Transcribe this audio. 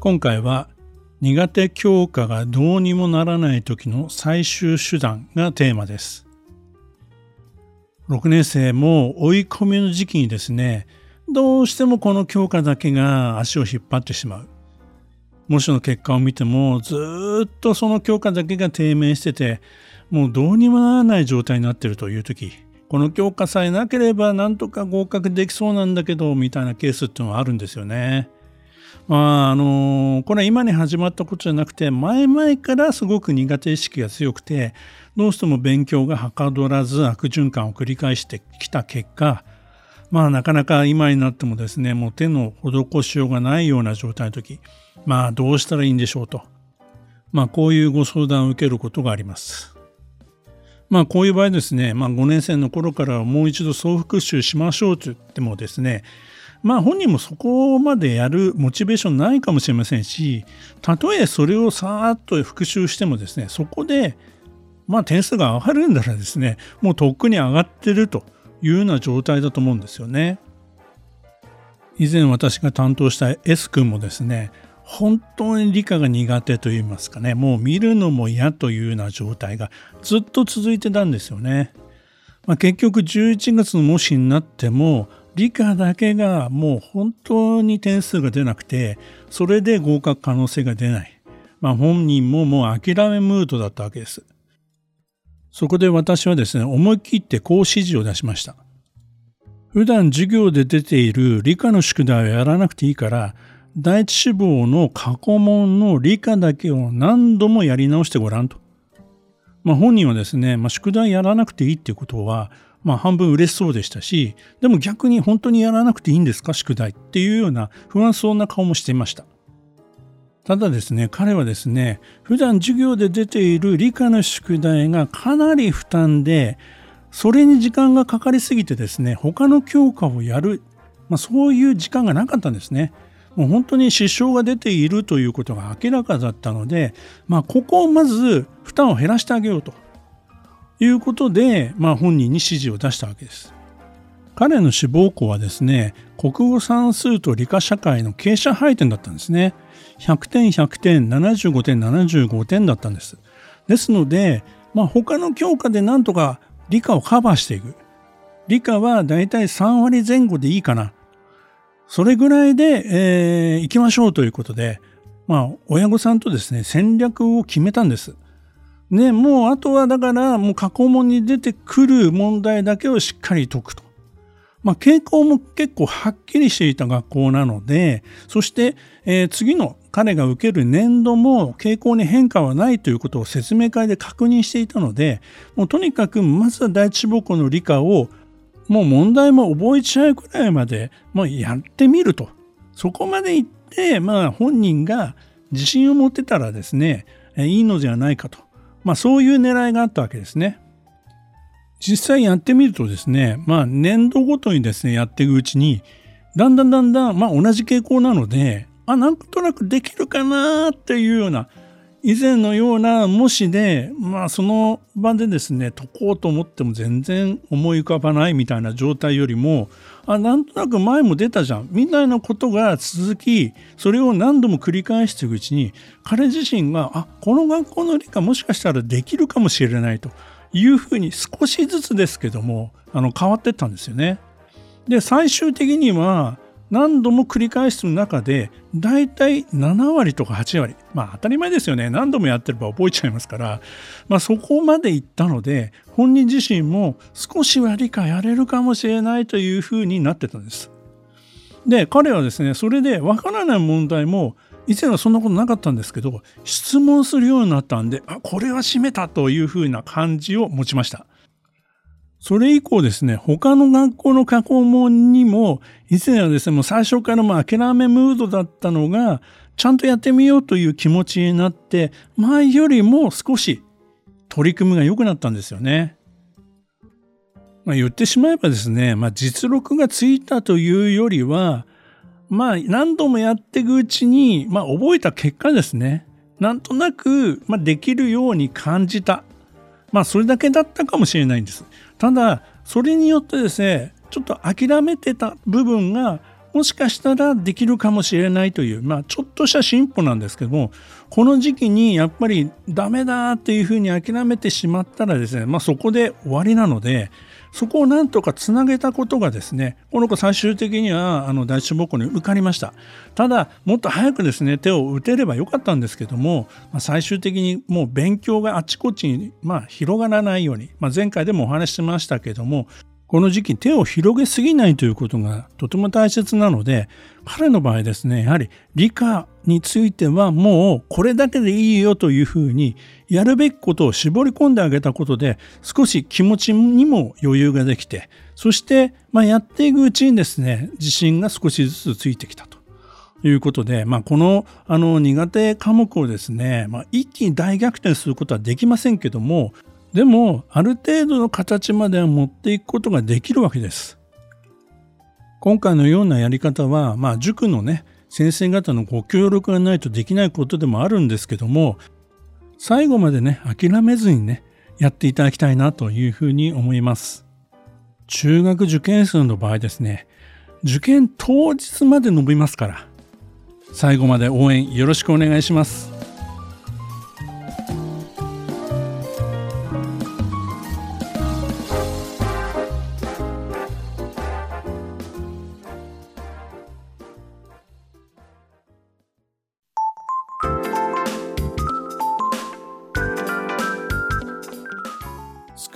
今回は苦手教科がどうにもならない時の最終手段がテーマです。6年生も追い込みの時期にですね、どうしてもこの教科だけが足を引っ張ってしまう。模試の結果を見てもずっとその教科だけが低迷してて、もうどうにもならない状態になってるという時、この教科さえなければなんとか合格できそうなんだけど、みたいなケースっていうのはあるんですよね。まああのこれは今に始まったことじゃなくて前々からすごく苦手意識が強くてどうしても勉強がはかどらず悪循環を繰り返してきた結果まあなかなか今になってもですねもう手の施しようがないような状態の時まあどうしたらいいんでしょうとまあこういうご相談を受けることがあります。まあこういう場合ですね、まあ、5年生の頃からもう一度総復習しましょうと言ってもですねまあ本人もそこまでやるモチベーションないかもしれませんし、たとえそれをさーっと復習してもですね、そこでまあ点数が上がるんだらですね、もうとっくに上がってるというような状態だと思うんですよね。以前私が担当した S 君もですね、本当に理科が苦手といいますかね、もう見るのも嫌というような状態がずっと続いてたんですよね。まあ、結局11月の模試になっても理科だけがもう本当に点数が出なくて、それで合格可能性が出ない。まあ本人ももう諦めムードだったわけです。そこで私はですね、思い切ってこう指示を出しました。普段授業で出ている理科の宿題をやらなくていいから、第一志望の過去問の理科だけを何度もやり直してごらんと。まあ本人はですね、まあ、宿題やらなくていいっていうことは、まあ半分嬉しそうでしたし、でも逆に本当にやらなくていいんですか？宿題っていうような不安そうな顔もしていました。ただですね、彼はですね、普段授業で出ている理科の宿題がかなり負担で、それに時間がかかりすぎてですね、他の教科をやる、まあ、そういう時間がなかったんですね。もう本当に支障が出ているということが明らかだったので、まあ、ここをまず負担を減らしてあげようと。いうことで、まあ、本人に指示を出したわけです。彼の志望校はですね、国語算数と理科社会の傾斜配点だったんですね。100点、100点、75点、75点だったんです。ですので、まあ、他の教科でなんとか理科をカバーしていく。理科はだいたい3割前後でいいかな。それぐらいで、えー、行きましょうということで、まあ、親御さんとですね、戦略を決めたんです。ね、もうあとはだからもう過去問に出てくる問題だけをしっかり解くと。まあ、傾向も結構はっきりしていた学校なので、そして、えー、次の彼が受ける年度も傾向に変化はないということを説明会で確認していたので、もうとにかくまずは第一志望校の理科をもう問題も覚えちゃうくらいまでもうやってみると。そこまでいって、まあ本人が自信を持ってたらですね、いいのではないかと。まあそういう狙いがあったわけですね。実際やってみるとですね、まあ年度ごとにですね、やっていくうちに、だんだんだんだん、まあ同じ傾向なので、あ、なんとなくできるかなっていうような、以前のような模試で、まあその場でですね、解こうと思っても全然思い浮かばないみたいな状態よりも、あ、なんとなく前も出たじゃん、みたいなことが続き、それを何度も繰り返していくうちに、彼自身が、あ、この学校の理科もしかしたらできるかもしれないというふうに少しずつですけども、あの変わっていったんですよね。で、最終的には、何度も繰り返す中で、だいたい7割とか8割。まあ当たり前ですよね。何度もやってれば覚えちゃいますから、まあそこまでいったので、本人自身も少しは理解やれるかもしれないというふうになってたんです。で、彼はですね、それでわからない問題も、以前はそんなことなかったんですけど、質問するようになったんで、あ、これは閉めたというふうな感じを持ちました。それ以降ですね、他の学校の過去問にも、以前はですね、もう最初からもう諦めムードだったのが、ちゃんとやってみようという気持ちになって、前よりも少し取り組みが良くなったんですよね。まあ、言ってしまえばですね、まあ、実力がついたというよりは、まあ何度もやっていくうちに、まあ覚えた結果ですね。なんとなく、まあ、できるように感じた。まあそれだけだったかもしれないんです。ただ、それによってですね、ちょっと諦めてた部分がもしかしたらできるかもしれないという、まあちょっとした進歩なんですけども、この時期にやっぱりダメだっていうふうに諦めてしまったらですね、まあそこで終わりなので、そこをなんとかつなげたことがですね、この子最終的にはあの第一志望校に受かりました。ただ、もっと早くですね、手を打てればよかったんですけども、まあ、最終的にもう勉強があちこちに、まあ、広がらないように、まあ、前回でもお話ししましたけども、この時期手を広げすぎないということがとても大切なので、彼の場合ですね、やはり理科についてはもうこれだけでいいよというふうにやるべきことを絞り込んであげたことで少し気持ちにも余裕ができて、そしてまあやっていくうちにですね、自信が少しずつついてきたと。いうことで、まあ、このあの苦手科目をですね、まあ、一気に大逆転することはできませんけどもでもある程度の形までは持っていくことができるわけです。今回のようなやり方は、まあ、塾のね先生方のご協力がないとできないことでもあるんですけども最後までね諦めずにねやっていただきたいなというふうに思います。中学受験生の場合ですね受験当日まで伸びますから最後まで応援よろしくお願いします。